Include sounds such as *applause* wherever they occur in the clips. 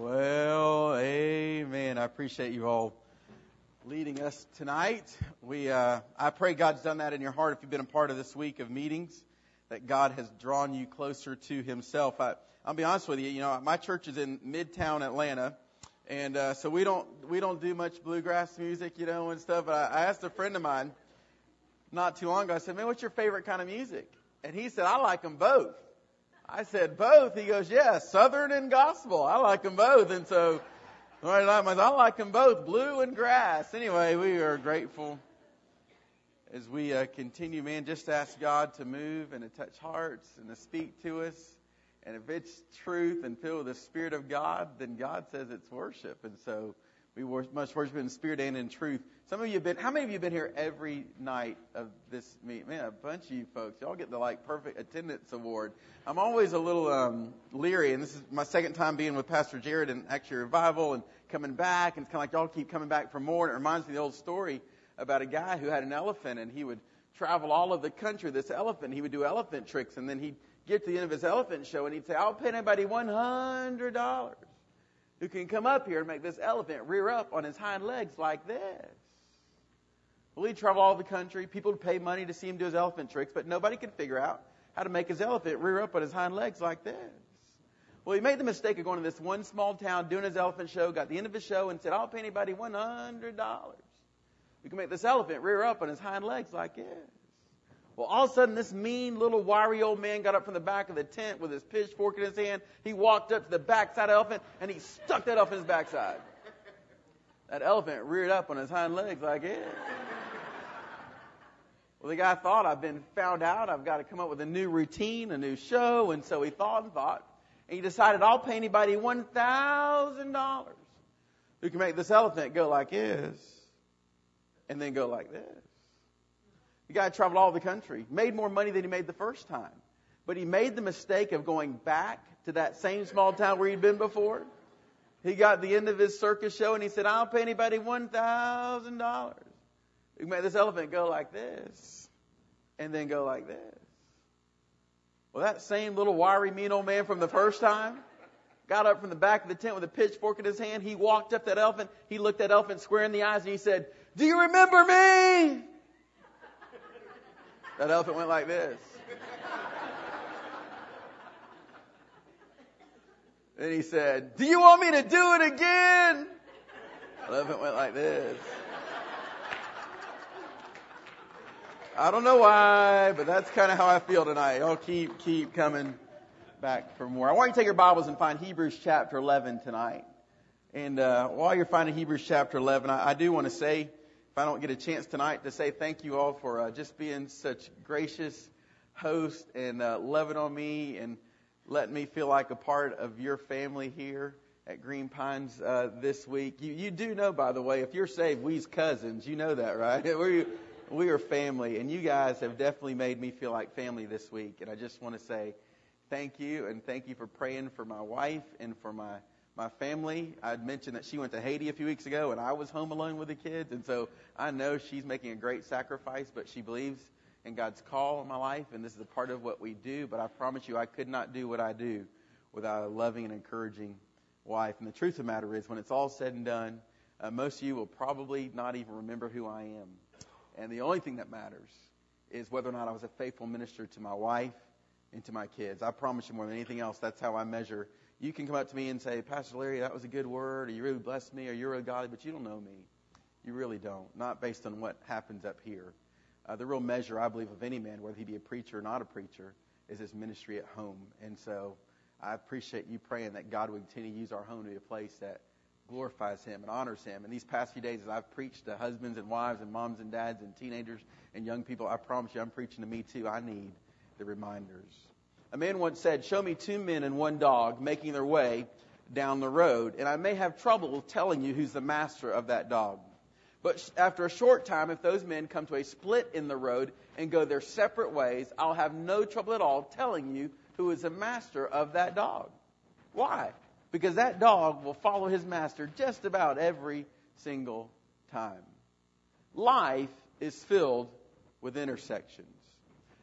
Well, amen. I appreciate you all leading us tonight. We, uh, I pray God's done that in your heart if you've been a part of this week of meetings, that God has drawn you closer to Himself. I, I'll be honest with you. You know, my church is in Midtown Atlanta, and uh, so we don't we don't do much bluegrass music, you know, and stuff. But I, I asked a friend of mine not too long ago. I said, "Man, what's your favorite kind of music?" And he said, "I like them both." I said, both. He goes, yeah, Southern and gospel. I like them both. And so, I like them both, blue and grass. Anyway, we are grateful as we uh, continue, man, just ask God to move and to touch hearts and to speak to us. And if it's truth and filled with the Spirit of God, then God says it's worship. And so we must worship in spirit and in truth. Some of you have been, how many of you have been here every night of this meet? Man, a bunch of you folks. Y'all get the like perfect attendance award. I'm always a little um, leery, and this is my second time being with Pastor Jared and actually revival and coming back, and it's kind of like y'all keep coming back for more. And it reminds me of the old story about a guy who had an elephant, and he would travel all of the country. This elephant, he would do elephant tricks, and then he'd get to the end of his elephant show, and he'd say, "I'll pay anybody one hundred dollars who can come up here and make this elephant rear up on his hind legs like this." Well, he'd travel all the country. People would pay money to see him do his elephant tricks, but nobody could figure out how to make his elephant rear up on his hind legs like this. Well, he made the mistake of going to this one small town, doing his elephant show, got the end of his show, and said, I'll pay anybody $100. We can make this elephant rear up on his hind legs like this. Well, all of a sudden, this mean little wiry old man got up from the back of the tent with his pitchfork in his hand. He walked up to the backside of the elephant, and he stuck that up his backside. That elephant reared up on his hind legs like this. Well, the guy thought, I've been found out. I've got to come up with a new routine, a new show. And so he thought and thought. And he decided, I'll pay anybody $1,000 who can make this elephant go like this and then go like this. The guy traveled all over the country, made more money than he made the first time. But he made the mistake of going back to that same small town where he'd been before. He got the end of his circus show and he said, I'll pay anybody $1,000 He made this elephant go like this and then go like this. Well, that same little wiry, mean old man from the first time got up from the back of the tent with a pitchfork in his hand. He walked up that elephant. He looked that elephant square in the eyes and he said, Do you remember me? That elephant went like this. Then he said, Do you want me to do it again? The elephant went like this. I don't know why, but that's kind of how I feel tonight. I'll keep, keep coming back for more. I want you to take your Bibles and find Hebrews chapter 11 tonight. And uh, while you're finding Hebrews chapter 11, I, I, do want to say, I don't get a chance tonight, to say thank you all for uh, just being such gracious hosts and uh, loving on me and letting me feel like a part of your family here at Green Pines uh, this week. You, you do know, by the way, if you're saved, we's cousins. You know that, right? *laughs* We're, we are family, and you guys have definitely made me feel like family this week. And I just want to say thank you, and thank you for praying for my wife and for my my family. I'd mentioned that she went to Haiti a few weeks ago, and I was home alone with the kids, and so I know she's making a great sacrifice, but she believes in God's call in my life, and this is a part of what we do. But I promise you, I could not do what I do without a loving and encouraging wife. And the truth of the matter is, when it's all said and done, uh, most of you will probably not even remember who I am. And the only thing that matters is whether or not I was a faithful minister to my wife and to my kids. I promise you more than anything else, that's how I measure. You can come up to me and say, Pastor Larry, that was a good word, or you really blessed me, or you're really godly, but you don't know me. You really don't. Not based on what happens up here. Uh, the real measure, I believe, of any man, whether he be a preacher or not a preacher, is his ministry at home. And so I appreciate you praying that God would continue to use our home to be a place that glorifies Him and honors Him. And these past few days, as I've preached to husbands and wives and moms and dads and teenagers and young people, I promise you, I'm preaching to me too. I need the reminders. A man once said, Show me two men and one dog making their way down the road, and I may have trouble telling you who's the master of that dog. But after a short time, if those men come to a split in the road and go their separate ways, I'll have no trouble at all telling you who is the master of that dog. Why? because that dog will follow his master just about every single time. Life is filled with intersections.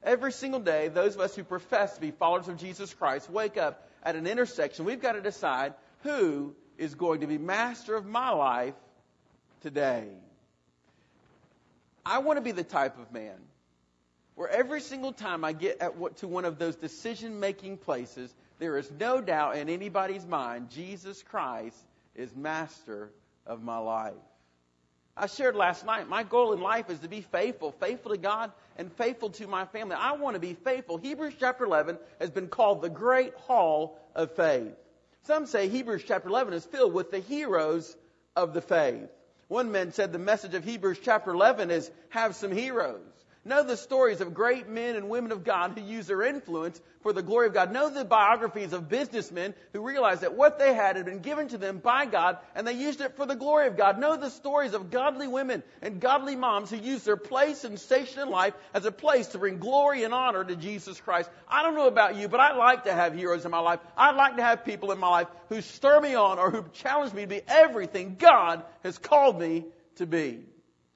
Every single day, those of us who profess to be followers of Jesus Christ wake up at an intersection. We've got to decide who is going to be master of my life today. I want to be the type of man where every single time I get at, to one of those decision making places, there is no doubt in anybody's mind Jesus Christ is master of my life. I shared last night, my goal in life is to be faithful, faithful to God and faithful to my family. I want to be faithful. Hebrews chapter 11 has been called the great hall of faith. Some say Hebrews chapter 11 is filled with the heroes of the faith. One man said the message of Hebrews chapter 11 is have some heroes. Know the stories of great men and women of God who use their influence for the glory of God. Know the biographies of businessmen who realized that what they had had been given to them by God and they used it for the glory of God. Know the stories of godly women and godly moms who used their place and station in life as a place to bring glory and honor to Jesus Christ. I don't know about you, but I like to have heroes in my life. I like to have people in my life who stir me on or who challenge me to be everything God has called me to be.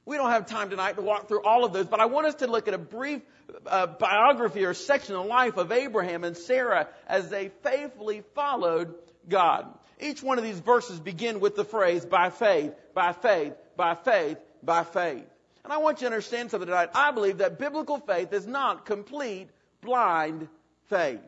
We don't have time tonight to walk through all of those, but I want us to look at a brief uh, biography or section of life of Abraham and Sarah as they faithfully followed God. Each one of these verses begin with the phrase, by faith, by faith, by faith, by faith. And I want you to understand something tonight. I believe that biblical faith is not complete blind faith.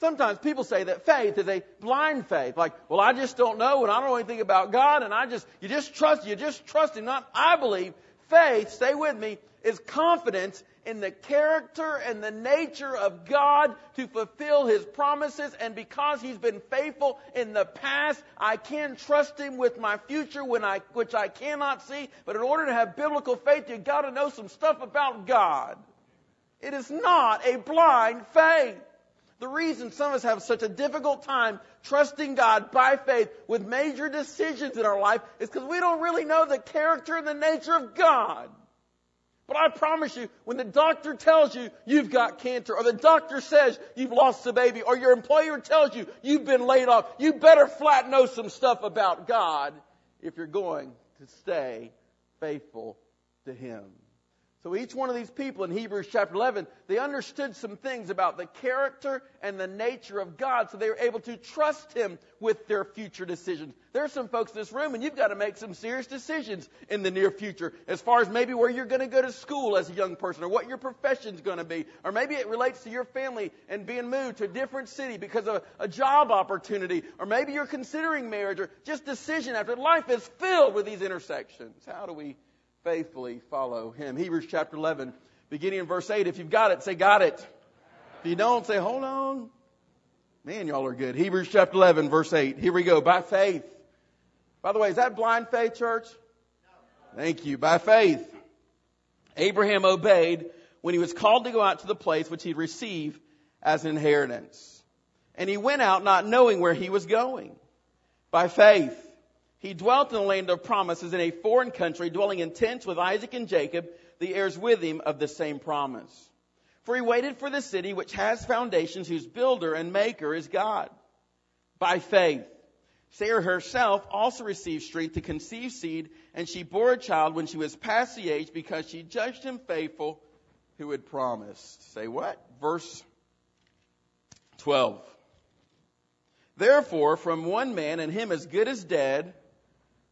Sometimes people say that faith is a blind faith. Like, well, I just don't know and I don't know anything about God and I just, you just trust, you just trust Him. Not, I believe faith, stay with me, is confidence in the character and the nature of God to fulfill His promises. And because He's been faithful in the past, I can trust Him with my future when I, which I cannot see. But in order to have biblical faith, you've got to know some stuff about God. It is not a blind faith. The reason some of us have such a difficult time trusting God by faith with major decisions in our life is because we don't really know the character and the nature of God. But I promise you, when the doctor tells you you've got cancer, or the doctor says you've lost the baby, or your employer tells you you've been laid off, you better flat know some stuff about God if you're going to stay faithful to Him. So each one of these people in Hebrews chapter 11, they understood some things about the character and the nature of God, so they were able to trust Him with their future decisions. There are some folks in this room, and you've got to make some serious decisions in the near future, as far as maybe where you're going to go to school as a young person, or what your profession's going to be, or maybe it relates to your family and being moved to a different city because of a, job opportunity, or maybe you're considering marriage, or just decision after. Life is filled with these intersections. How do we faithfully follow him. Hebrews chapter 11, beginning in verse 8. If you've got it, say, Got it. If you don't, say, Hold on. Man, y'all are good. Hebrews chapter 11, verse 8. Here we go. By faith. By the way, is that blind faith, church? Thank you. By faith. Abraham obeyed when he was called to go out to the place which he'd receive as an inheritance. And he went out not knowing where he was going. By faith, he dwelt in the land of promises in a foreign country, dwelling in tents with Isaac and Jacob, the heirs with him of the same promise. For he waited for the city which has foundations, whose builder and maker is God. By faith, Sarah herself also received strength to conceive seed, and she bore a child when she was past the age because she judged him faithful who had promised. Say what? Verse 12. Therefore, from one man, and him as good as dead,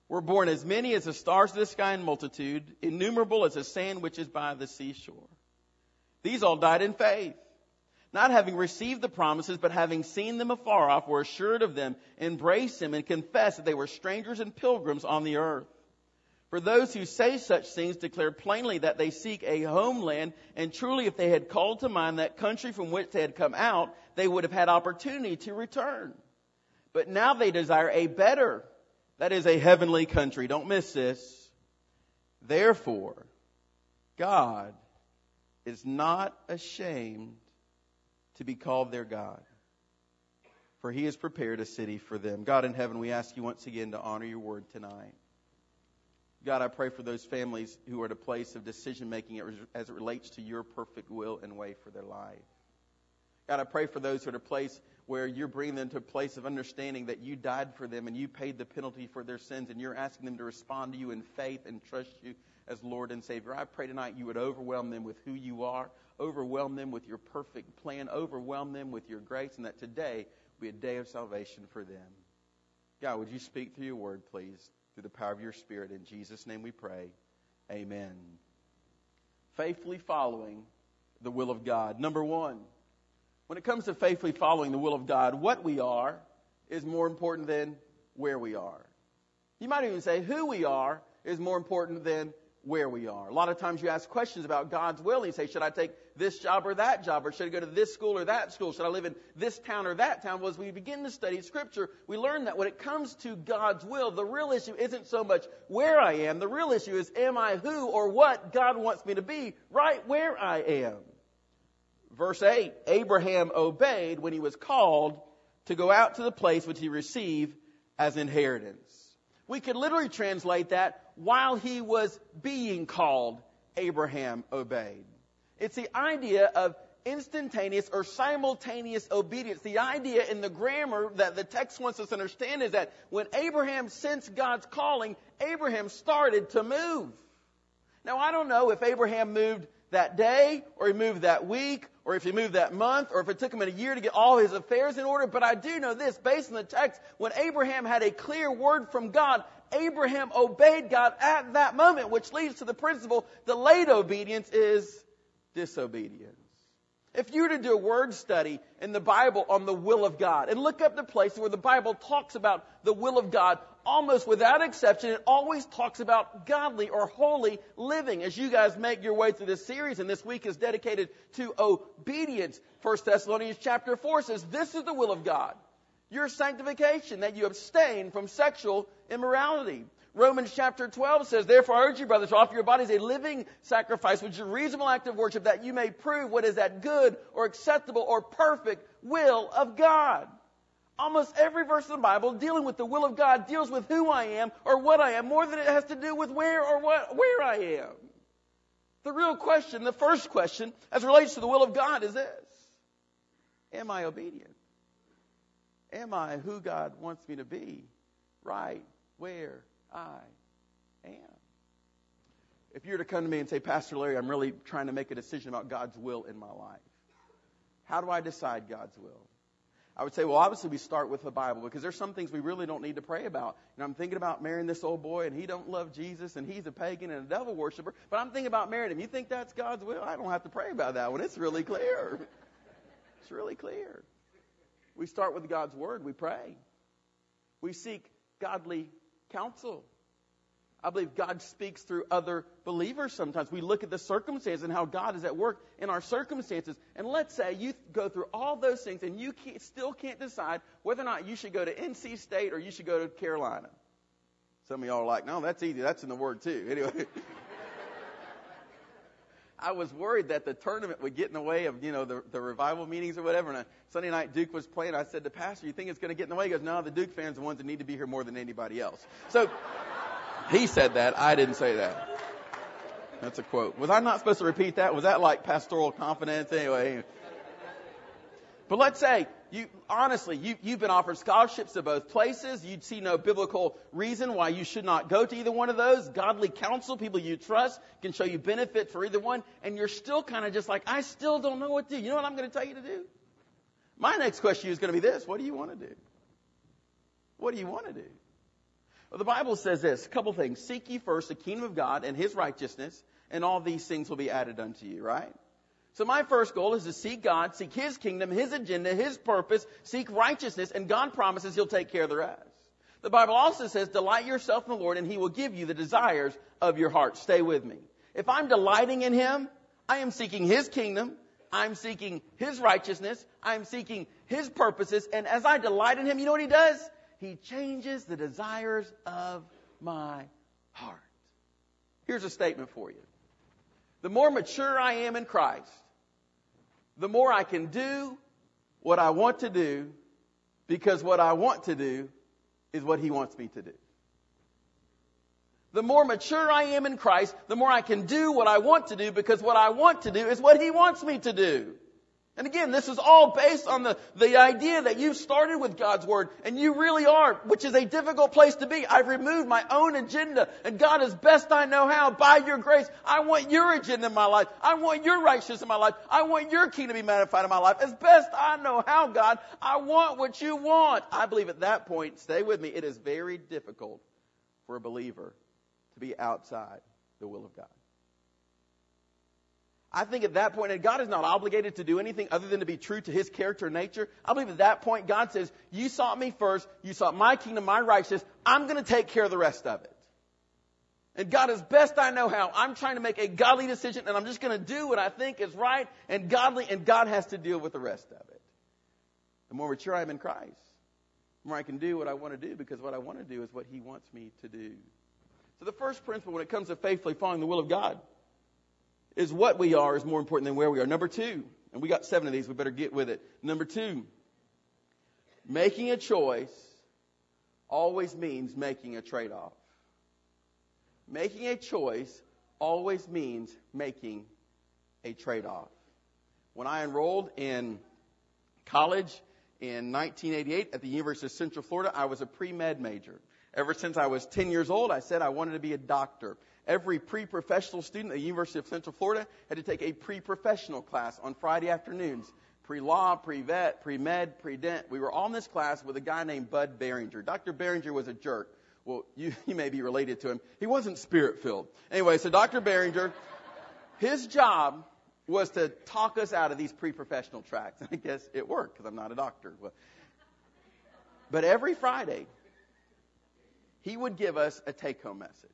were born as many as the stars of the sky in multitude, innumerable as the sand which is by the seashore. These all died in faith, not having received the promises, but having seen them afar off, were assured of them, embraced them, and confessed that they were strangers and pilgrims on the earth. For those who say such things declare plainly that they seek a homeland, and truly if they had called to mind that country from which they had come out, they would have had opportunity to return. But now they desire a better that is a heavenly country. Don't miss this. Therefore, God is not ashamed to be called their God, for he has prepared a city for them. God in heaven, we ask you once again to honor your word tonight. God, I pray for those families who are at a place of decision making as it relates to your perfect will and way for their life. God, I pray for those who are at a place where you're bringing them to a place of understanding that you died for them and you paid the penalty for their sins and you're asking them to respond to you in faith and trust you as Lord and Savior. I pray tonight you would overwhelm them with who you are, overwhelm them with your perfect plan, overwhelm them with your grace, and that today be a day of salvation for them. God, would you speak through your word, please, through the power of your spirit? In Jesus' name we pray. Amen. Faithfully following the will of God. Number one, when it comes to faithfully following the will of God, what we are is more important than where we are. You might even say who we are is more important than where we are. A lot of times you ask questions about God's will and you say, should I take this job or that job? Or should I go to this school or that school? Should I live in this town or that town? Well, as we begin to study scripture, we learn that when it comes to God's will, the real issue isn't so much where I am. The real issue is, am I who or what God wants me to be right where I am? Verse 8, Abraham obeyed when he was called to go out to the place which he received as inheritance. We could literally translate that while he was being called, Abraham obeyed. It's the idea of instantaneous or simultaneous obedience. The idea in the grammar that the text wants us to understand is that when Abraham sensed God's calling, Abraham started to move. Now, I don't know if Abraham moved that day, or he moved that week, or if he moved that month, or if it took him a year to get all his affairs in order. But I do know this, based on the text, when Abraham had a clear word from God, Abraham obeyed God at that moment, which leads to the principle delayed obedience is disobedience. If you were to do a word study in the Bible on the will of God and look up the places where the Bible talks about the will of God, almost without exception, it always talks about godly or holy living. As you guys make your way through this series, and this week is dedicated to obedience. 1 Thessalonians chapter 4 says, This is the will of God. Your sanctification, that you abstain from sexual immorality. Romans chapter 12 says, Therefore I urge you, brothers, to offer your bodies a living sacrifice, which is a reasonable act of worship, that you may prove what is that good or acceptable or perfect will of God. Almost every verse in the Bible dealing with the will of God deals with who I am or what I am more than it has to do with where or what, where I am. The real question, the first question, as relates to the will of God is this. Am I obedient? Am I who God wants me to be? Right where I am. If you were to come to me and say, Pastor Larry, I'm really trying to make a decision about God's will in my life, how do I decide God's will? I would say, well, obviously we start with the Bible because there's some things we really don't need to pray about. You know, I'm thinking about marrying this old boy and he don't love Jesus and he's a pagan and a devil worshiper, but I'm thinking about marrying him. You think that's God's will? I don't have to pray about that one. It's really clear. *laughs* It's really clear. We start with God's word. We pray. We seek godly counsel. I believe God speaks through other believers sometimes. We look at the circumstances and how God is at work in our circumstances. And let's say you go through all those things and you can't, still can't decide whether or not you should go to NC State or you should go to Carolina. Some of y'all are like, no, that's easy. That's in the Word too. *laughs* Anyway. I was worried that the tournament would get in the way of, you know, the, the revival meetings or whatever. And Sunday night Duke was playing. I said to Pastor, you think it's going to get in the way? He goes, no, the Duke fans are the ones that need to be here more than anybody else. So he said that. I didn't say that. That's a quote. Was I not supposed to repeat that? Was that like pastoral confidence? Anyway. But let's say you honestly you, you've been offered scholarships to both places. You'd see no biblical reason why you should not go to either one of those. Godly counsel, people you trust, can show you benefit for either one, and you're still kind of just like, I still don't know what to do. You know what I'm going to tell you to do? My next question is going to be this: What do you want to do? What do you want to do? Well, the Bible says this: a couple things. Seek ye first the kingdom of God and His righteousness, and all these things will be added unto you. Right? So my first goal is to seek God, seek His kingdom, His agenda, His purpose, seek righteousness, and God promises He'll take care of the rest. The Bible also says, delight yourself in the Lord and He will give you the desires of your heart. Stay with me. If I'm delighting in Him, I am seeking His kingdom, I'm seeking His righteousness, I'm seeking His purposes, and as I delight in Him, you know what He does? He changes the desires of my heart. Here's a statement for you. The more mature I am in Christ, the more I can do what I want to do because what I want to do is what He wants me to do. The more mature I am in Christ, the more I can do what I want to do because what I want to do is what He wants me to do. And again, this is all based on the, the idea that you've started with God's Word, and you really are, which is a difficult place to be. I've removed my own agenda, and God, as best I know how, by your grace, I want your agenda in my life. I want your righteousness in my life. I want your kingdom to be magnified in my life. As best I know how, God, I want what you want. I believe at that point, stay with me, it is very difficult for a believer to be outside the will of God. I think at that point, and God is not obligated to do anything other than to be true to His character and nature. I believe at that point, God says, You sought me first, you sought my kingdom, my righteousness, I'm going to take care of the rest of it. And God, as best I know how, I'm trying to make a godly decision, and I'm just going to do what I think is right and godly, and God has to deal with the rest of it. The more mature I am in Christ, the more I can do what I want to do, because what I want to do is what He wants me to do. So the first principle when it comes to faithfully following the will of God is what we are is more important than where we are. Number two, and we got seven of these, we better get with it. Number two, making a choice always means making a trade off. Making a choice always means making a trade off. When I enrolled in college in 1988 at the University of Central Florida, I was a pre med major. Ever since I was 10 years old, I said I wanted to be a doctor. Every pre-professional student at the University of Central Florida had to take a pre-professional class on Friday afternoons. Pre-law, pre-vet, pre-med, pre-dent. We were all in this class with a guy named Bud Behringer. Dr. Behringer was a jerk. Well, *laughs* you, you may be related to him. He wasn't spirit-filled. Anyway, so Dr. Behringer, his job was to talk us out of these pre-professional tracks. And I guess it worked because I'm not a doctor. But every Friday, he would give us a take-home message.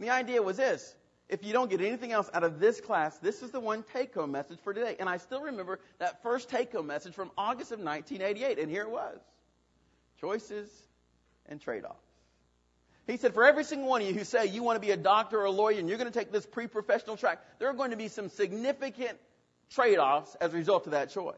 And the idea was this. If you don't get anything else out of this class, this is the one take home message for today. And I still remember that first take home message from August of 1988. And here it was choices and trade offs. He said, for every single one of you who say you want to be a doctor or a lawyer and you're going to take this pre professional track, there are going to be some significant trade offs as a result of that choice.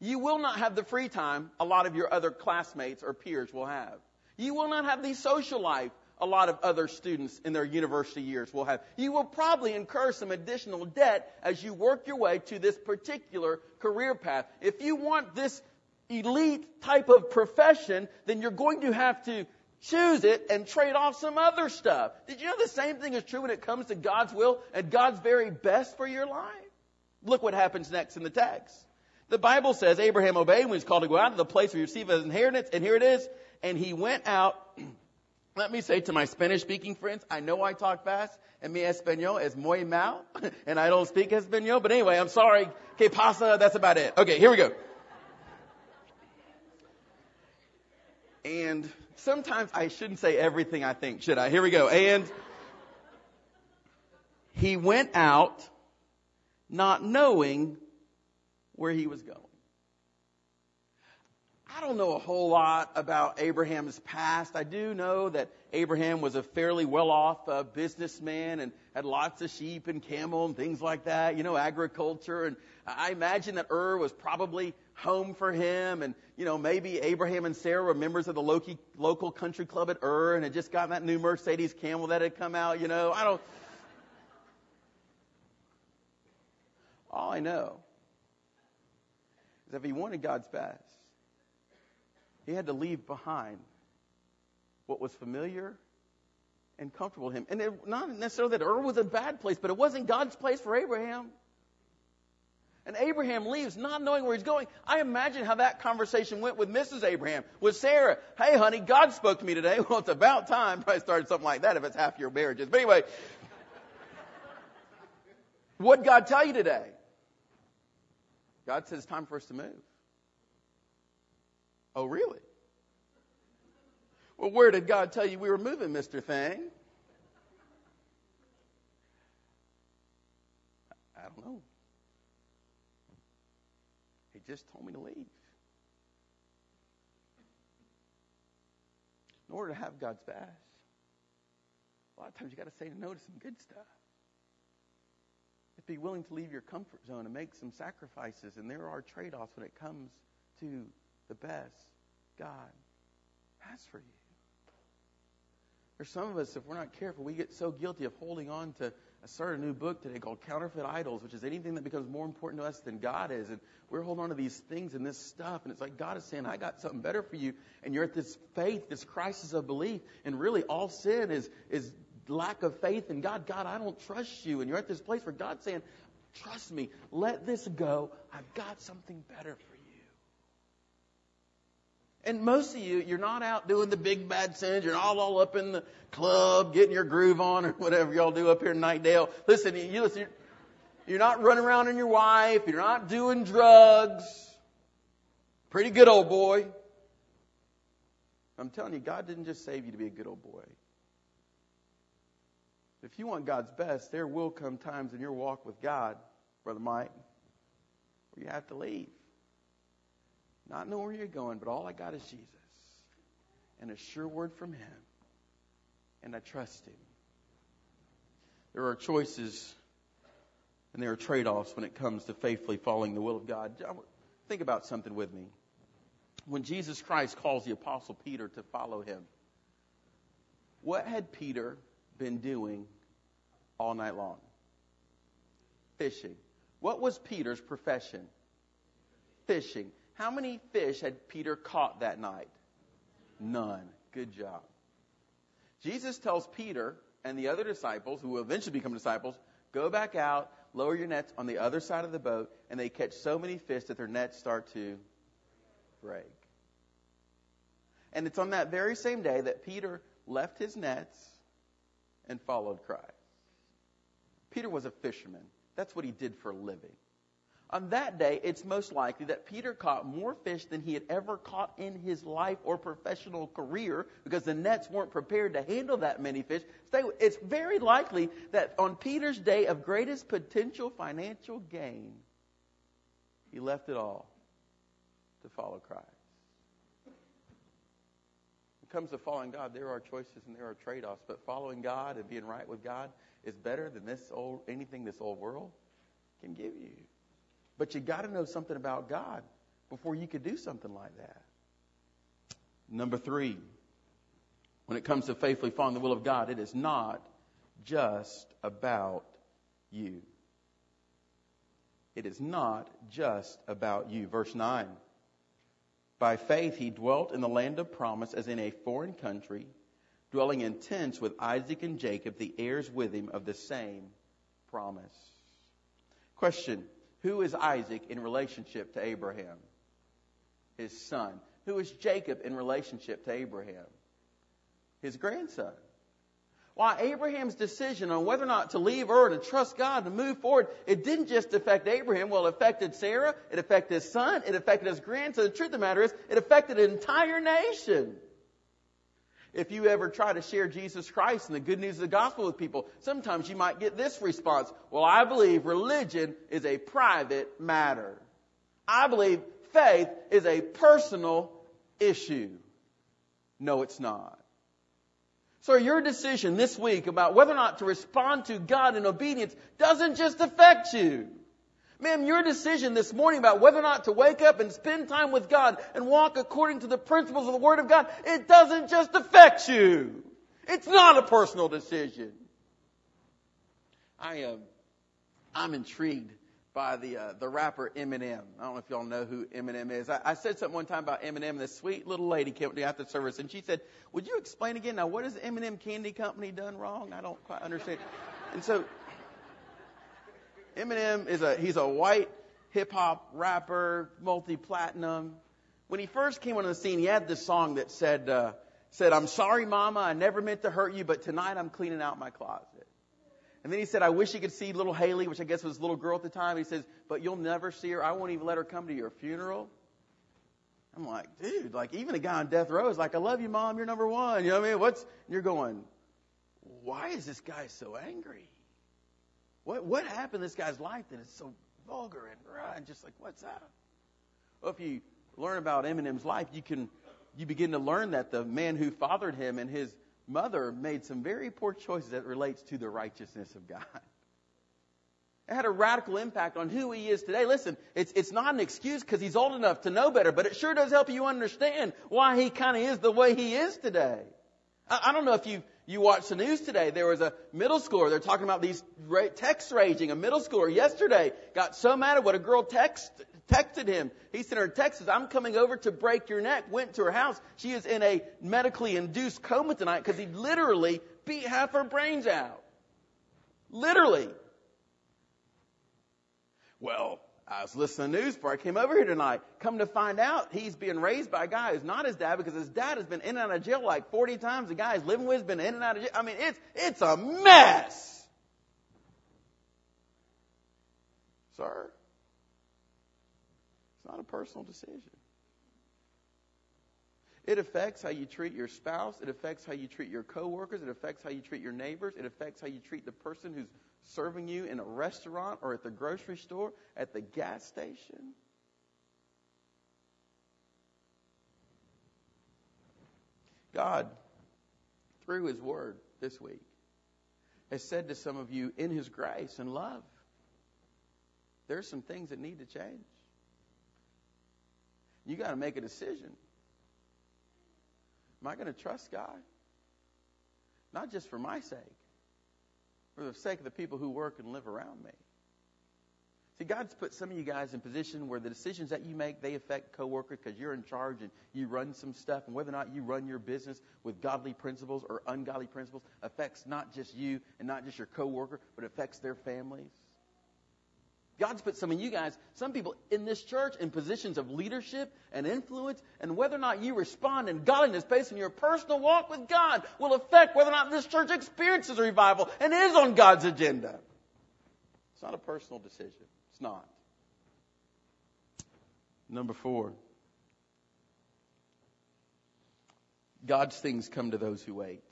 You will not have the free time a lot of your other classmates or peers will have. You will not have the social life a lot of other students in their university years will have. You will probably incur some additional debt as you work your way to this particular career path. If you want this elite type of profession, then you're going to have to choose it and trade off some other stuff. Did you know the same thing is true when it comes to God's will and God's very best for your life? Look what happens next in the text. The Bible says Abraham obeyed when he was called to go out to the place where he received his inheritance, and here it is. And he went out Let me say to my Spanish speaking friends, I know I talk fast, and mi español es muy mal, *laughs* and I don't speak español, but anyway, I'm sorry. Que pasa? That's about it. Okay, here we go. And sometimes I shouldn't say everything I think, should I? Here we go. And he went out not knowing where he was going. I don't know a whole lot about Abraham's past. I do know that Abraham was a fairly well off uh, businessman and had lots of sheep and camel and things like that, you know, agriculture. And I imagine that Ur was probably home for him. And, you know, maybe Abraham and Sarah were members of the local, local country club at Ur and had just gotten that new Mercedes camel that had come out, you know. I don't. All I know is that if he wanted God's best, he had to leave behind what was familiar and comfortable to him. And it, not necessarily that Ur was a bad place, but it wasn't God's place for Abraham. And Abraham leaves not knowing where he's going. I imagine how that conversation went with Mrs. Abraham, with Sarah. Hey, honey, God spoke to me today. *laughs* Well, it's about time. Probably started something like that if it's half your marriages. But anyway, what God tell you today? God says time for us to move. Oh, really? Well, where did God tell you we were moving, Mr. Thing? I don't know. He just told me to leave. In order to have God's best, a lot of times you got to say no to some good stuff. To be willing to leave your comfort zone and make some sacrifices, and there are trade offs when it comes to the best God has for you. There's some of us, if we're not careful, we get so guilty of holding on to. I started a new book today called Counterfeit Idols, which is anything that becomes more important to us than God is. And we're holding on to these things and this stuff. And it's like God is saying, I got something better for you. And you're at this faith, this crisis of belief. And really, all sin is, is lack of faith in God. God, I don't trust you. And you're at this place where God's saying, Trust me, let this go. I've got something better for you. And most of you, you're not out doing the big bad sins. You're not all up in the club getting your groove on or whatever y'all do up here in Knightdale. Listen, you listen, you're not running around on your wife. You're not doing drugs. Pretty good old boy. I'm telling you, God didn't just save you to be a good old boy. If you want God's best, there will come times in your walk with God, Brother Mike, where you have to leave. Not know where you're going, but all I got is Jesus. And a sure word from Him. And I trust Him. There are choices and there are trade offs when it comes to faithfully following the will of God. Think about something with me. When Jesus Christ calls the Apostle Peter to follow Him, what had Peter been doing all night long? Fishing. What was Peter's profession? Fishing. How many fish had Peter caught that night? None. Good job. Jesus tells Peter and the other disciples, who will eventually become disciples, go back out, lower your nets on the other side of the boat, and they catch so many fish that their nets start to break. And it's on that very same day that Peter left his nets and followed Christ. Peter was a fisherman. That's what he did for a living. On that day, it's most likely that Peter caught more fish than he had ever caught in his life or professional career because the nets weren't prepared to handle that many fish. It's very likely that on Peter's day of greatest potential financial gain, he left it all to follow Christ. When it comes to following God, there are choices and there are trade offs, but following God and being right with God is better than this old anything this old world can give you. But you got to know something about God before you could do something like that. Number three, when it comes to faithfully following the will of God, it is not just about you. It is not just about you. Verse 9. By faith he dwelt in the land of promise as in a foreign country, dwelling in tents with Isaac and Jacob, the heirs with him of the same promise. Question who is Isaac in relationship to Abraham? His son. Who is Jacob in relationship to Abraham? His grandson. Why Abraham's decision on whether or not to leave Ur and trust God and move forward, it didn't just affect Abraham. Well, it affected Sarah, it affected his son, it affected his grandson. The truth of the matter is, it affected an entire nation if you ever try to share Jesus Christ and the good news of the gospel with people, sometimes you might get this response. Well, I believe religion is a private matter. I believe faith is a personal issue. No, it's not. So your decision this week about whether or not to respond to God in obedience doesn't just affect you. Ma'am, your decision this morning about whether or not to wake up and spend time with God and walk according to the principles of the Word of God, it doesn't just affect you. It's not a personal decision. I am, uh, I'm intrigued by the uh, the rapper Eminem. I don't know if y'all know who Eminem is. I, I said something one time about Eminem. This sweet little lady came to me after service, and she said, "Would you explain again? Now, what has M&M Candy Company done wrong? I don't quite understand." And so Eminem is a he's a white hip hop rapper, multi platinum. When he first came on the scene, he had this song that said uh, said I'm sorry, Mama, I never meant to hurt you, but tonight I'm cleaning out my closet. And then he said, I wish you could see little Hailie, which I guess was a little girl at the time. He says, but you'll never see her. I won't even let her come to your funeral. I'm like, dude, like even a guy on death row is like, I love you, mom. You're number one. You know what I mean? What's, you're going, why is this guy so angry? What, what happened in this guy's life that is so vulgar and just like, what's that? Well, if you learn about Eminem's life, you can, you begin to learn that the man who fathered him and his mother made some very poor choices that relates to the righteousness of God. It had a radical impact on who he is today. Listen, it's, it's not an excuse because he's old enough to know better, but it sure does help you understand why he kind of is the way he is today. I, I don't know if you you watched the news today. There was a middle schooler. They're talking about these text raging. A middle schooler yesterday got so mad at what a girl text, texted him. He sent her a text, says, I'm coming over to break your neck. Went to her house. She is in a medically induced coma tonight because he literally beat half her brains out. Literally. Well, I was listening to the news before I came over here tonight. Come to find out, he's being raised by a guy who's not his dad because his dad has been in and out of jail like 40 times. The guy he's living with has been in and out of jail. I mean, it's, it's a mess. Sir, it's not a personal decision. It affects how you treat your spouse. It affects how you treat your coworkers. It affects how you treat your neighbors. It affects how you treat the person who's serving you in a restaurant or at the grocery store, at the gas station. God, through His Word this week, has said to some of you in His grace and love, there's some things that need to change. You got to make a decision. Am I going to trust God? Not just for my sake, for the sake of the people who work and live around me. See, God's put some of you guys in position where the decisions that you make, they affect coworkers because you're in charge and you run some stuff. And whether or not you run your business with godly principles or ungodly principles affects not just you and not just your coworker, but affects their families. God's put some of you guys, some people in this church, in positions of leadership and influence, and whether or not you respond in godliness based on your personal walk with God will affect whether or not this church experiences revival and is on God's agenda. It's not a personal decision. It's not. Number four. God's things come to those who wait.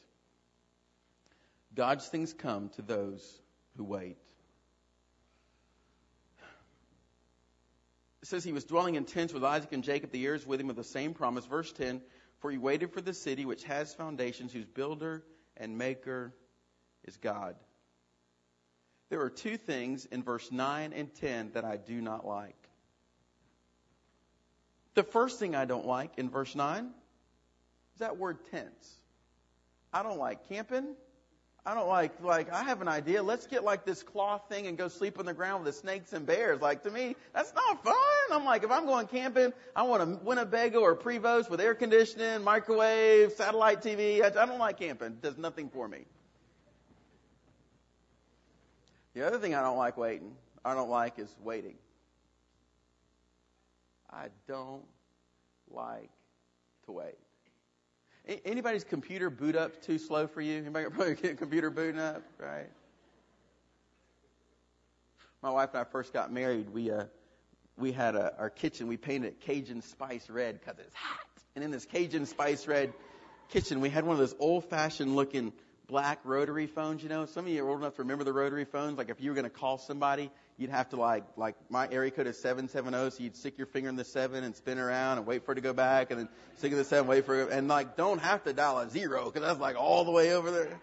God's things come to those who wait. Says he was dwelling in tents with Isaac and Jacob, the heirs with him of the same promise. Verse 10 For he waited for the city which has foundations, whose builder and maker is God. There are two things in verse 9 and 10 that I do not like. The first thing I don't like in verse 9 is that word tents. I don't like camping. I don't like like I have an idea. Let's get like this cloth thing and go sleep on the ground with the snakes and bears. Like to me, that's not fun. I'm like, if I'm going camping, I want a Winnebago or Prevost with air conditioning, microwave, satellite TV. I, I don't like camping. It does nothing for me. The other thing I don't like waiting, I don't like is waiting. I don't like to wait. Anybody's computer boot up too slow for you? Anybody probably get computer booting up, right? My wife and I first got married. We uh, we had a, our kitchen. We painted it Cajun spice red because it's hot. And in this Cajun spice red kitchen, we had one of those old-fashioned looking black rotary phones. You know, some of you are old enough to remember the rotary phones. Like if you were going to call somebody, you'd have to like like my area code is seven seven zero, so you'd stick your finger in the seven and spin around and wait for it to go back, and then stick in the seven, wait for it, and like don't have to dial a zero because that's like all the way over there.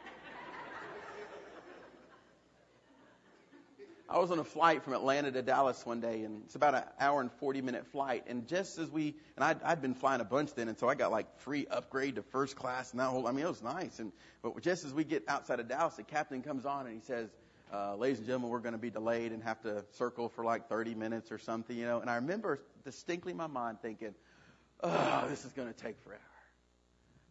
I was on a flight from Atlanta to Dallas one day, and it's about an hour and 40 minute flight. And just as we, and I'd, I'd been flying a bunch then, and so I got like free upgrade to first class and that whole, I mean, it was nice. And, but just as we get outside of Dallas, the captain comes on and he says, uh, ladies and gentlemen, we're going to be delayed and have to circle for like 30 minutes or something, you know. And I remember distinctly in my mind thinking, oh, this is going to take forever.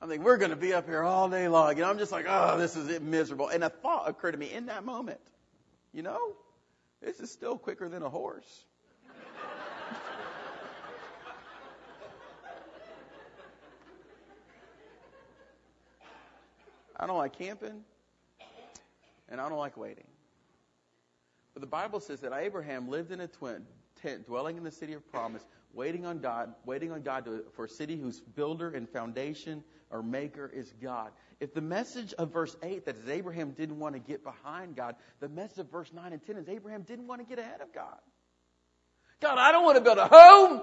I'm thinking, we're going to be up here all day long. You know, I'm just like, oh, this is miserable. And a thought occurred to me in that moment, you know, this is still quicker than a horse. I don't like camping, and I don't like waiting. But the Bible says that Abraham lived in a twin, tent, dwelling in the city of promise, waiting on God, waiting on God to, for a city whose builder and foundation or maker is God. If the message of verse 8 that is Abraham didn't want to get behind God, the message of verse 9 and 10 is Abraham didn't want to get ahead of God. God, I don't want to build a home.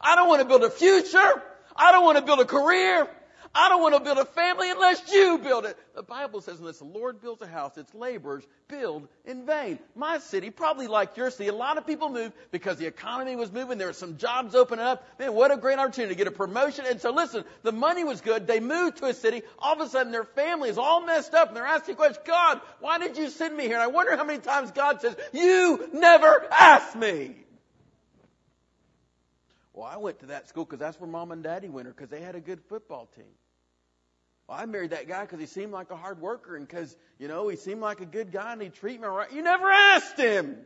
I don't want to build a future. I don't want to build a career. I don't want to build a family unless you build it. The Bible says unless the Lord builds a house, its laborers build in vain. My city, probably like your city, a lot of people moved because the economy was moving. There were some jobs opening up. Man, what a great opportunity to get a promotion. And so listen, the money was good. They moved to a city. All of a sudden their family is all messed up and they're asking questions. God, why did you send me here? And I wonder how many times God says, you never asked me. Well, I went to that school because that's where mom and daddy went, or because they had a good football team. Well, I married that guy because he seemed like a hard worker, and because you know he seemed like a good guy, and he treated me right. You never asked him.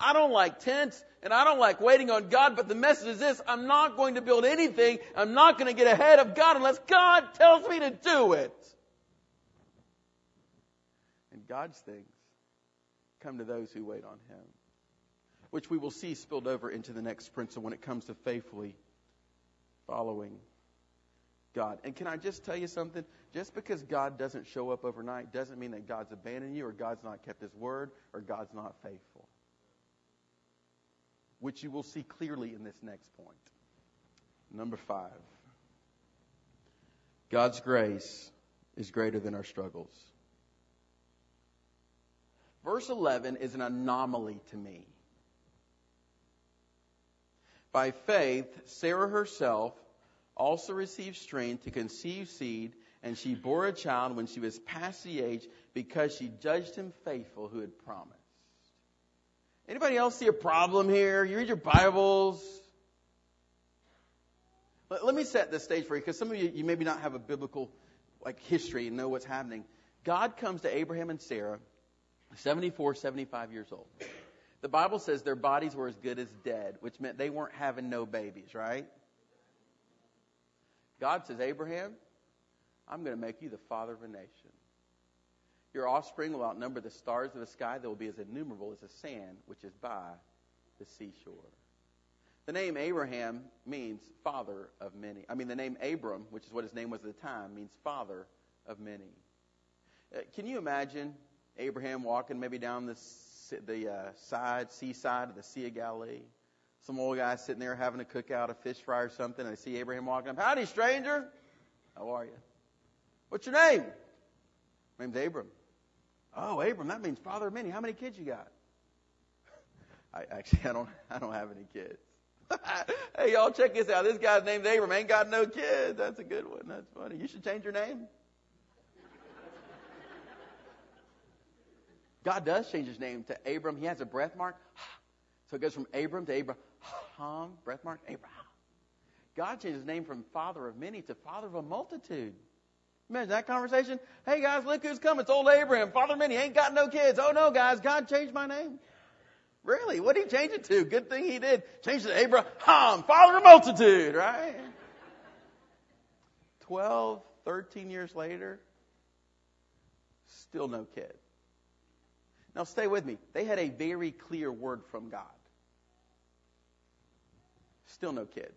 I don't like tents, and I don't like waiting on God. But the message is this: I'm not going to build anything. I'm not going to get ahead of God unless God tells me to do it. And God's things come to those who wait on Him which we will see spilled over into the next principle when it comes to faithfully following God. And can I just tell you something? Just because God doesn't show up overnight doesn't mean that God's abandoned you or God's not kept his word or God's not faithful. Which you will see clearly in this next point. Number five. God's grace is greater than our struggles. Verse 11 is an anomaly to me. By faith, Sarah herself also received strength to conceive seed, and she bore a child when she was past the age because she judged him faithful who had promised. Anybody else see a problem here? You read your Bibles. Let, me set the stage for you because some of you, you maybe not have a biblical like history and know what's happening. God comes to Abraham and Sarah, 74, 75 years old. The Bible says their bodies were as good as dead, which meant they weren't having no babies, right? God says, Abraham, I'm going to make you the father of a nation. Your offspring will outnumber the stars of the sky. They will be as innumerable as the sand which is by the seashore. The name Abraham means father of many. I mean, the name Abram, which is what his name was at the time, means father of many. Uh, can you imagine Abraham walking maybe down this the uh, side, seaside of the Sea of Galilee. Some old guy sitting there having a cookout, a fish fry or something, and they see Abraham walking up. Howdy, stranger. How are you? What's your name? My name's Abram. Oh, Abram, that means father of many. How many kids you got? *laughs* I actually I don't I don't have any kids. *laughs* hey y'all, check this out. This guy's named Abram, ain't got no kids. That's a good one. That's funny. You should change your name. God does change his name to Abram. He has a breath mark. *sighs* So it goes from Abram to Abraham, breath mark, Abraham. God changed his name from father of many to father of a multitude. Imagine that conversation. Hey guys, look who's coming. It's old Abraham, father of many, ain't got no kids. Oh no, guys, God changed my name. Really? What did he change it to? Good thing he did. Changed it to Abraham, father of a multitude, right? Twelve, thirteen years later, still no kid. Now stay with me. They had a very clear word from God. Still no kid.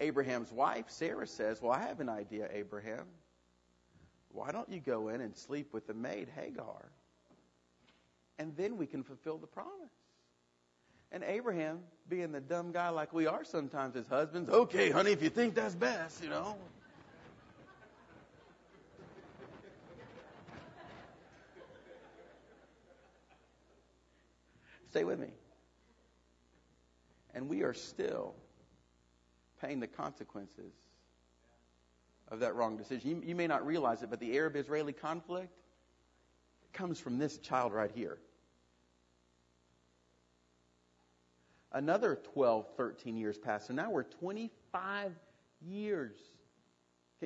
Abraham's wife, Sarah, says, Well, I have an idea, Abraham. Why don't you go in and sleep with the maid, Hagar? And then we can fulfill the promise. And Abraham, being the dumb guy like we are sometimes as husbands, okay, honey, if you think that's best, you know. Stay with me. And we are still paying the consequences of that wrong decision. You, you may not realize it, but the Arab Israeli conflict comes from this child right here. Another 12, 13 years passed. So now we're 25 years.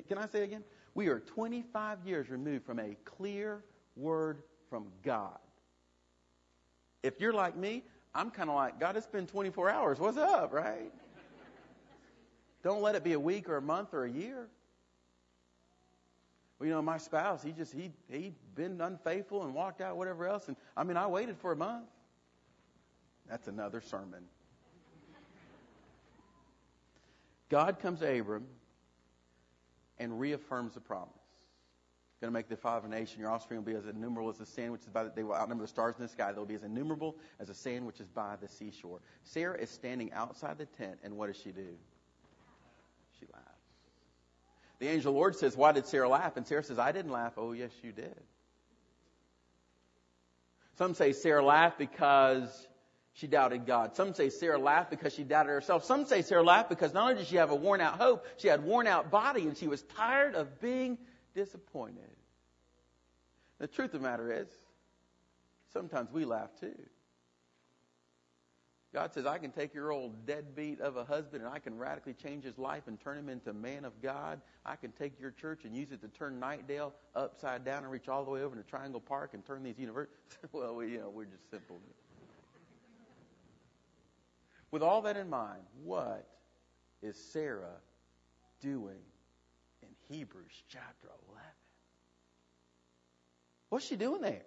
Can I say again? We are 25 years removed from a clear word from God if you're like me, I'm kind of like, God, it's been 24 hours. What's up, right? Don't let it be a week or a month or a year. Well, you know, my spouse, he just, he, he been unfaithful and walked out, whatever else. And I mean, I waited for a month. That's another sermon. God comes to Abram and reaffirms the promise going to make the father of a nation. Your offspring will be as innumerable as the sand which is by the, they will outnumber the stars in the sky. They'll be as innumerable as the sand which is by the seashore. Sarah is standing outside the tent, and what does she do? She laughs. The angel of the Lord says, Why did Sarah laugh? And Sarah says, I didn't laugh. Oh, yes, you did. Some say Sarah laughed because she doubted God. Some say Sarah laughed because she doubted herself. Some say Sarah laughed because not only did she have a worn out hope, she had worn out body and she was tired of being disappointed. The truth of the matter is, sometimes we laugh too. God says, I can take your old deadbeat of a husband and I can radically change his life and turn him into a man of God. I can take your church and use it to turn Knightdale upside down and reach all the way over to Triangle Park and turn these universities. *laughs* well, we, you know, we're just simple. With all that in mind, what is Sarah doing in Hebrews chapter 11? What's she doing there?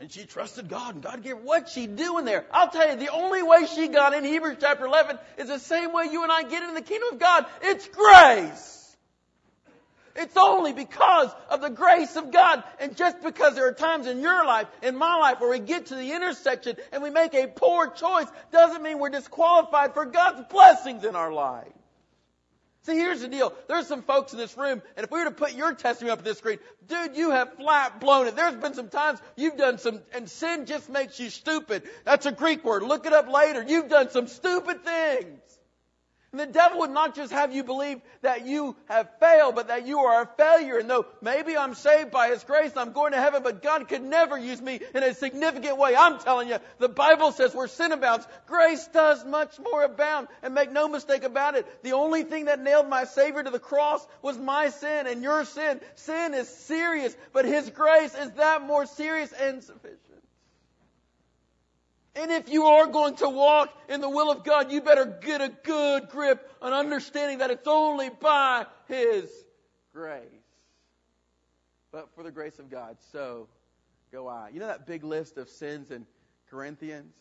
And she trusted God, and God gave her. What's she doing there? I'll tell you, the only way she got in Hebrews chapter 11 is the same way you and I get into the kingdom of God. It's grace. It's only because of the grace of God. And just because there are times in your life, in my life, where we get to the intersection and we make a poor choice, doesn't mean we're disqualified for God's blessings in our life. See, here's the deal. There's some folks in this room, and if we were to put your testimony up on this screen, dude, you have flat blown it. There's been some times you've done some, and sin just makes you stupid. That's a Greek word. Look it up later. You've done some stupid things. And the devil would not just have you believe that you have failed, but that you are a failure. And though maybe I'm saved by His grace, I'm going to heaven, but God could never use me in a significant way. I'm telling you, the Bible says where sin abounds, grace does much more abound. And make no mistake about it, the only thing that nailed my Savior to the cross was my sin and your sin. Sin is serious, but His grace is that more serious and sufficient. And if you are going to walk in the will of God, you better get a good grip on understanding that it's only by His grace. But for the grace of God, so go I. You know that big list of sins in Corinthians?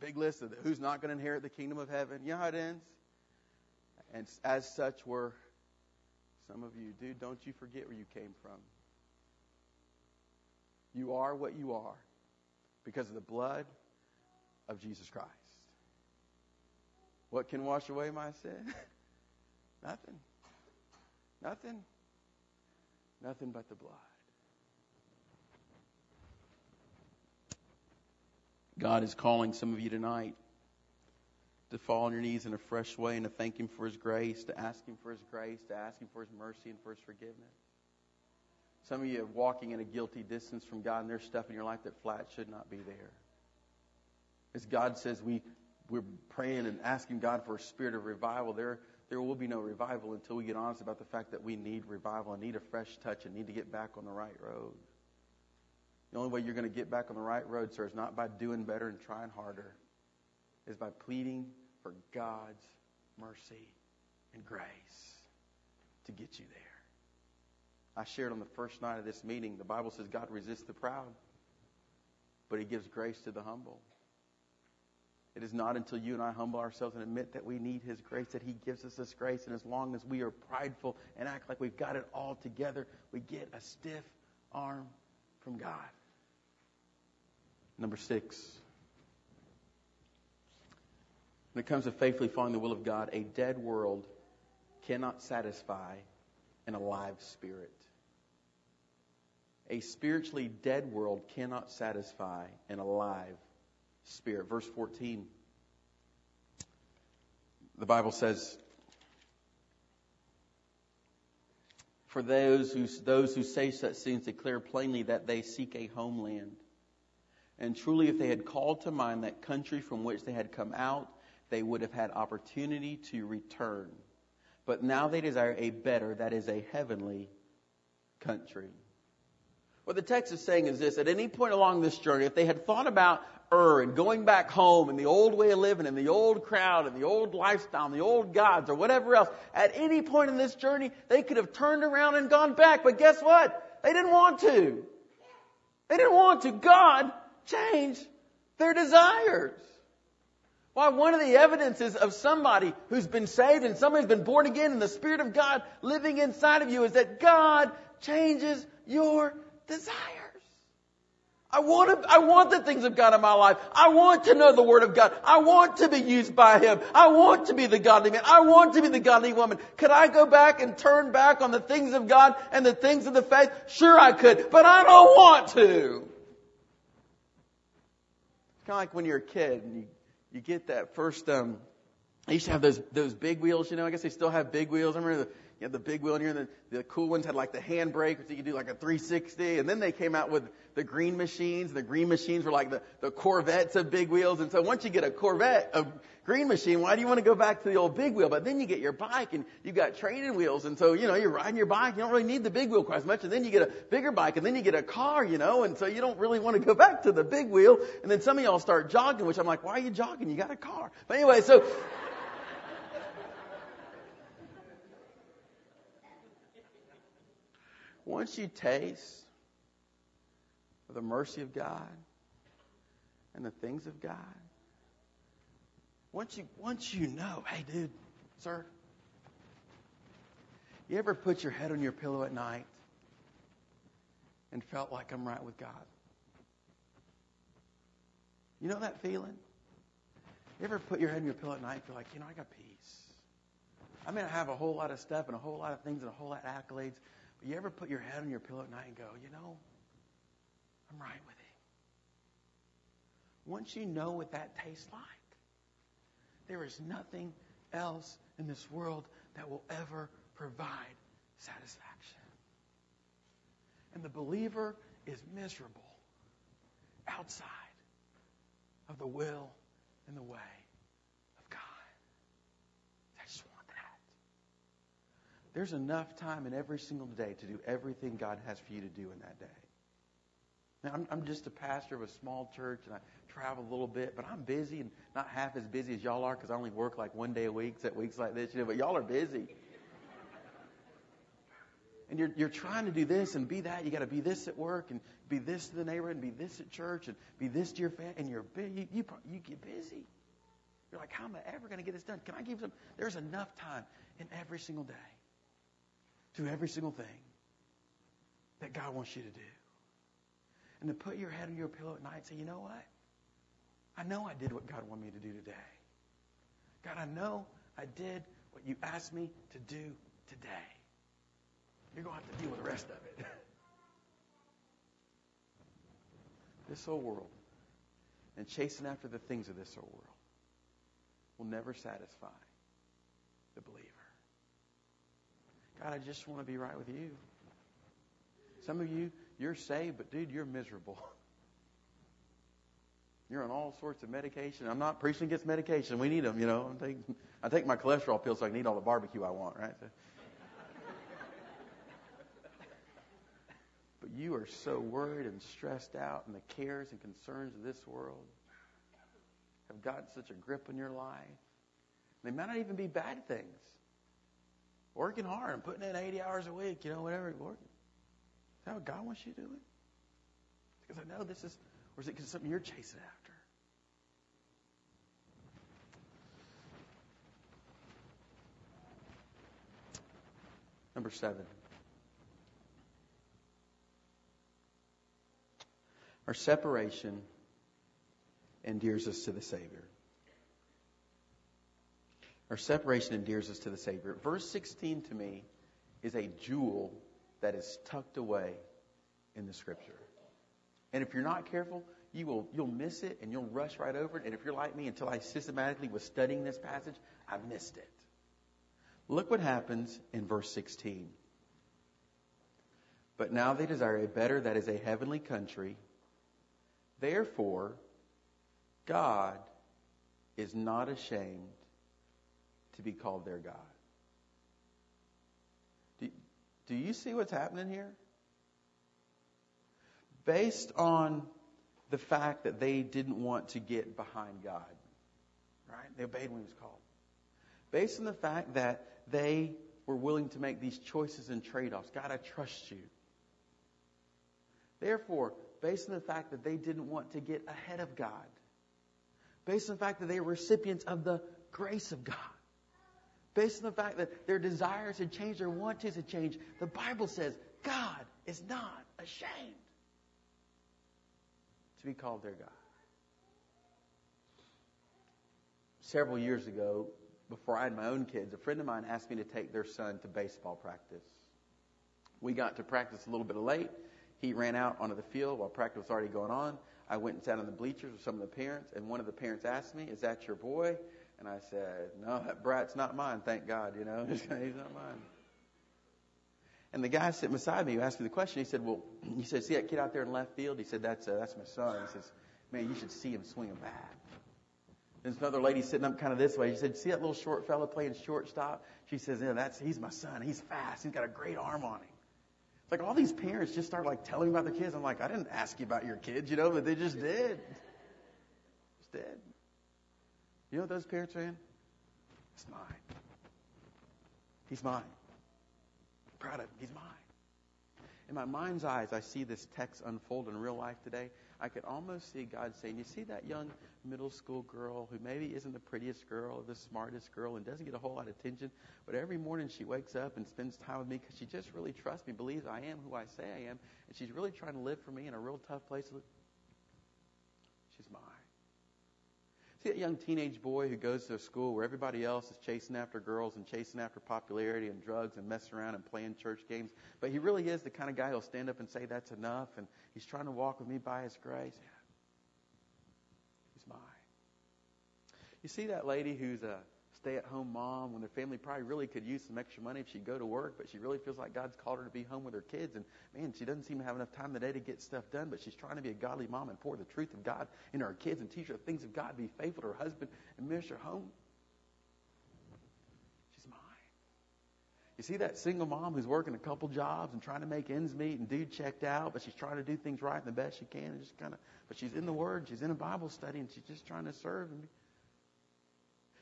Big list of who's not going to inherit the kingdom of heaven. You know how it ends? And as such were some of you. Dude, don't you forget where you came from. You are what you are because of the blood of Jesus Christ. What can wash away my sin? *laughs* Nothing. Nothing. Nothing but the blood. God is calling some of you tonight to fall on your knees in a fresh way and to thank Him for His grace, to ask Him for His grace, to ask Him for His mercy and for His forgiveness. Some of you are walking in a guilty distance from God, and there's stuff in your life that flat should not be there. As God says we, we're praying and asking God for a spirit of revival, there, there will be no revival until we get honest about the fact that we need revival and need a fresh touch and need to get back on the right road. The only way you're going to get back on the right road, sir, is not by doing better and trying harder, is by pleading for God's mercy and grace to get you there. I shared on the first night of this meeting, the Bible says God resists the proud, but he gives grace to the humble. It is not until you and I humble ourselves and admit that we need His grace that He gives us this grace. And as long as we are prideful and act like we've got it all together, we get a stiff arm from God. Number six. When it comes to faithfully following the will of God, a dead world cannot satisfy an alive spirit. A spiritually dead world cannot satisfy an alive Spirit. Verse 14. The Bible says, For those who, those who say such things declare plainly that they seek a homeland. And truly, if they had called to mind that country from which they had come out, they would have had opportunity to return. But now they desire a better, that is a heavenly country. What the text is saying is this at any point along this journey, if they had thought about Ur and going back home and the old way of living and the old crowd and the old lifestyle and the old gods or whatever else, at any point in this journey, they could have turned around and gone back. But guess what? They didn't want to. They didn't want to. God changed their desires. Why, one of the evidences of somebody who's been saved and somebody who's been born again and the Spirit of God living inside of you is that God changes your desires. I want to, I want the things of God in my life. I want to know the Word of God. I want to be used by Him. I want to be the godly man. I want to be the godly woman. Could I go back and turn back on the things of God and the things of the faith? Sure I could, but I don't want to. It's kind of like when you're a kid and you, you get that first, um, I used to have those, those big wheels, you know, I guess they still have big wheels. I remember the, you had the big wheel in here, and the, the cool ones had like the handbrake, so you could do like a 360. And then they came out with the green machines. The green machines were like the, the Corvettes of big wheels. And so once you get a Corvette, a green machine, why do you want to go back to the old big wheel? But then you get your bike and you've got training wheels. And so, you know, you're riding your bike. You don't really need the big wheel quite as much. And then you get a bigger bike and then you get a car, you know, and so you don't really want to go back to the big wheel. And then some of y'all start jogging, which I'm like, why are you jogging? You got a car. But anyway, so, once you taste of the mercy of God and the things of God, once you once you know, hey dude, sir, you ever put your head on your pillow at night and felt like I'm right with God? You know that feeling? You ever put your head on your pillow at night and feel like, you know, I got peace. I may not have a whole lot of stuff and a whole lot of things and a whole lot of accolades, but you ever put your head on your pillow at night and go, you know, I'm right with Him. Once you know what that tastes like, there is nothing else in this world that will ever provide satisfaction. And the believer is miserable outside of the will and the way There's enough time in every single day to do everything God has for you to do in that day. Now, I'm, I'm just a pastor of a small church, and I travel a little bit, but I'm busy and not half as busy as y'all are because I only work like one day a week, at weeks like this, you know, but y'all are busy. And you're, you're trying to do this and be that. You got to be this at work and be this to the neighborhood and be this at church and be this to your family. And you're you, you, you get busy. You're like, how am I ever going to get this done? Can I give some? There's enough time in every single day do every single thing that God wants you to do. And to put your head on your pillow at night and say, you know what? I know I did what God wanted me to do today. God, I know I did what you asked me to do today. You're going to have to deal with the rest of it. *laughs* this whole world and chasing after the things of this whole world will never satisfy the believer. God, I just want to be right with you. Some of you, you're saved, but dude, you're miserable. *laughs* You're on all sorts of medication. I'm not preaching against medication. We need them, you know. I take, I take my cholesterol pills so I can eat all the barbecue I want, right? So. *laughs* but you are so worried and stressed out, and the cares and concerns of this world have gotten such a grip on your life. They might not even be bad things working hard and putting in 80 hours a week, you know, whatever. Lord, is that what God wants you to doing? Because I know this is, or is it something you're chasing after? Number seven. Our separation endears us to the Savior. Our separation endears us to the Savior. Verse 16 to me is a jewel that is tucked away in the Scripture. And if you're not careful, you will you'll miss it and you'll rush right over it. And if you're like me, until I systematically was studying this passage, I missed it. Look what happens in verse 16. But now they desire a better, that is a heavenly country. Therefore, God is not ashamed to be called their God. Do, do you see what's happening here? Based on the fact that they didn't want to get behind God, right? They obeyed when He was called. Based on the fact that they were willing to make these choices and trade offs. God, I trust you. Therefore, based on the fact that they didn't want to get ahead of God, based on the fact that they were recipients of the grace of God, based on the fact that their desires had changed, their wants had changed, the Bible says God is not ashamed. to be called their God. Several years ago, before I had my own kids, a friend of mine asked me to take their son to baseball practice. We got to practice a little bit late. He ran out onto the field while practice was already going on. I went and sat on the bleachers with some of the parents, and one of the parents asked me, Is that your boy? And I said, No, that brat's not mine, thank God, you know. *laughs* He's not mine. And the guy sitting beside me who asked me the question, he said, Well, he said, See that kid out there in left field? He said, That's uh, that's my son. He says, Man, you should see him swing a bat. There's another lady sitting up kind of this way. She said, See that little short fella playing shortstop? She says, Yeah, that's he's my son. He's fast. He's got a great arm on him. It's like all these parents just start like telling me about their kids. I'm like, I didn't ask you about your kids, you know, but they just did. Just did. You know what those parents are in? It's mine. He's mine. I'm proud of him. He's mine. In my mind's eyes, I see this text unfold in real life today. I could almost see God saying, You see that young middle school girl who maybe isn't the prettiest girl or the smartest girl and doesn't get a whole lot of attention, but every morning she wakes up and spends time with me because she just really trusts me, believes I am who I say I am, and she's really trying to live for me in a real tough place. She's mine. See that young teenage boy who goes to a school where everybody else is chasing after girls and chasing after popularity and drugs and messing around and playing church games, but he really is the kind of guy who'll stand up and say that's enough and he's trying to walk with me by his grace. He's mine. You see that lady who's a stay-at-home mom when their family probably really could use some extra money if she'd go to work, but she really feels like God's called her to be home with her kids. And man, she doesn't seem to have enough time today to get stuff done, but she's trying to be a godly mom and pour the truth of God into her kids and teach her things of God, be faithful to her husband and minister home. She's mine. You see that single mom who's working a couple jobs and trying to make ends meet and dude checked out, but she's trying to do things right and the best she can and just kind of, but she's in the Word, she's in a Bible study, and she's just trying to serve and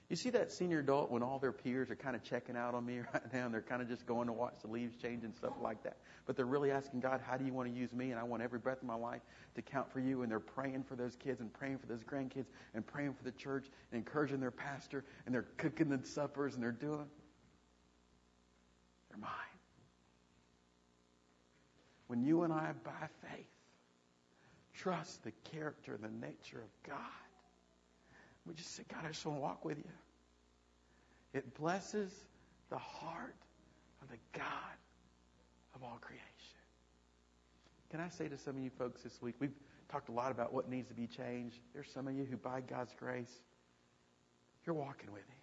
you see that senior adult when all their peers are kind of checking out on me *laughs* right now and they're kind of just going to watch the leaves change and stuff like that. But they're really asking God, how do you want to use me? And I want every breath of my life to count for you. And they're praying for those kids and praying for those grandkids and praying for the church and encouraging their pastor and they're cooking the suppers and they're doing. They're mine. When you and I, by faith, trust the character and the nature of God, we just say, God, I just want to walk with you. It blesses the heart of the God of all creation. Can I say to some of you folks this week, we've talked a lot about what needs to be changed. There's some of you who, by God's grace, you're walking with Him.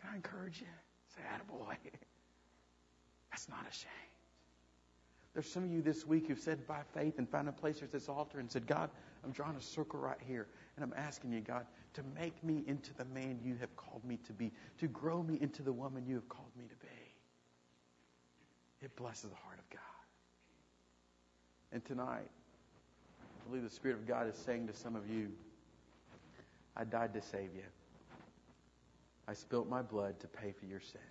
Can I encourage you? Say, attaboy. *laughs* That's not a shame. There's some of you this week who've said by faith and found a place at this altar and said, God, I'm drawing a circle right here. And I'm asking you, God, to make me into the man you have called me to be, to grow me into the woman you have called me to be. It blesses the heart of God. And tonight, I believe the Spirit of God is saying to some of you, I died to save you. I spilt my blood to pay for your sins.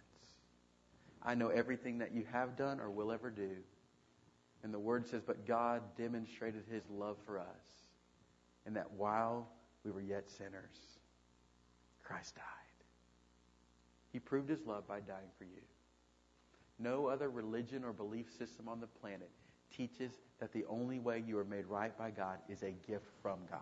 I know everything that you have done or will ever do. And the word says, but God demonstrated his love for us. And that while we were yet sinners, Christ died. He proved his love by dying for you. No other religion or belief system on the planet teaches that the only way you are made right by God is a gift from God.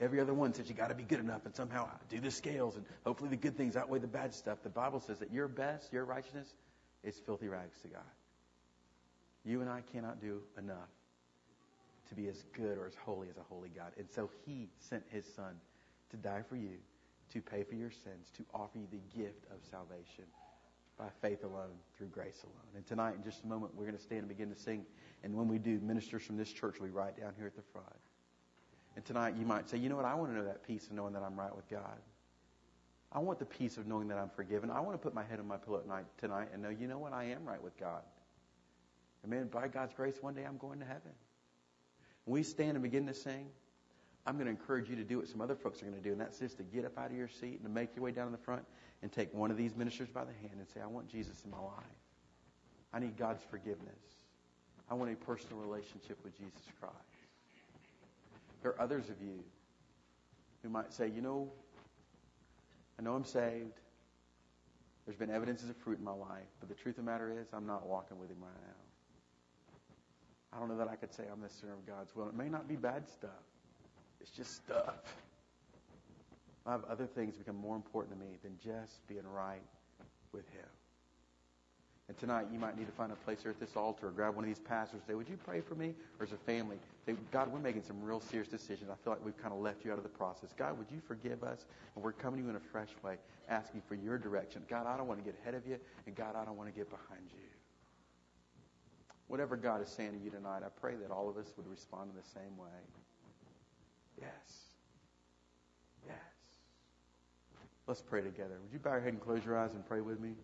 Every other one says you got to be good enough and somehow do the scales and hopefully the good things outweigh the bad stuff. The Bible says that your best, your righteousness, is filthy rags to God. You and I cannot do enough to be as good or as holy as a holy God. And so he sent his son to die for you, to pay for your sins, to offer you the gift of salvation by faith alone, through grace alone. And tonight, in just a moment, we're going to stand and begin to sing. And when we do, ministers from this church will be right down here at the front. And tonight, you might say, you know what? I want to know that peace of knowing that I'm right with God. I want the peace of knowing that I'm forgiven. I want to put my head on my pillow at night tonight and know, you know what? I am right with God. And man, by God's grace, one day I'm going to heaven. We stand and begin to sing, I'm going to encourage you to do what some other folks are going to do, and that's just to get up out of your seat and to make your way down in the front and take one of these ministers by the hand and say, I want Jesus in my life. I need God's forgiveness. I want a personal relationship with Jesus Christ. There are others of you who might say, you know, I know I'm saved. There's been evidences of fruit in my life, but the truth of the matter is, I'm not walking with Him right now. I don't know that I could say I'm the center of God's will. It may not be bad stuff. It's just stuff. I have other things become more important to me than just being right with Him. And tonight, you might need to find a place here at this altar or grab one of these pastors. and Say, Would you pray for me? Or as a family, say, God, we're making some real serious decisions. I feel like we've kind of left you out of the process. God, would you forgive us? And we're coming to you in a fresh way, asking for your direction. God, I don't want to get ahead of you. And God, I don't want to get behind you. Whatever God is saying to you tonight, I pray that all of us would respond in the same way. Yes. Yes. Let's pray together. Would you bow your head and close your eyes and pray with me?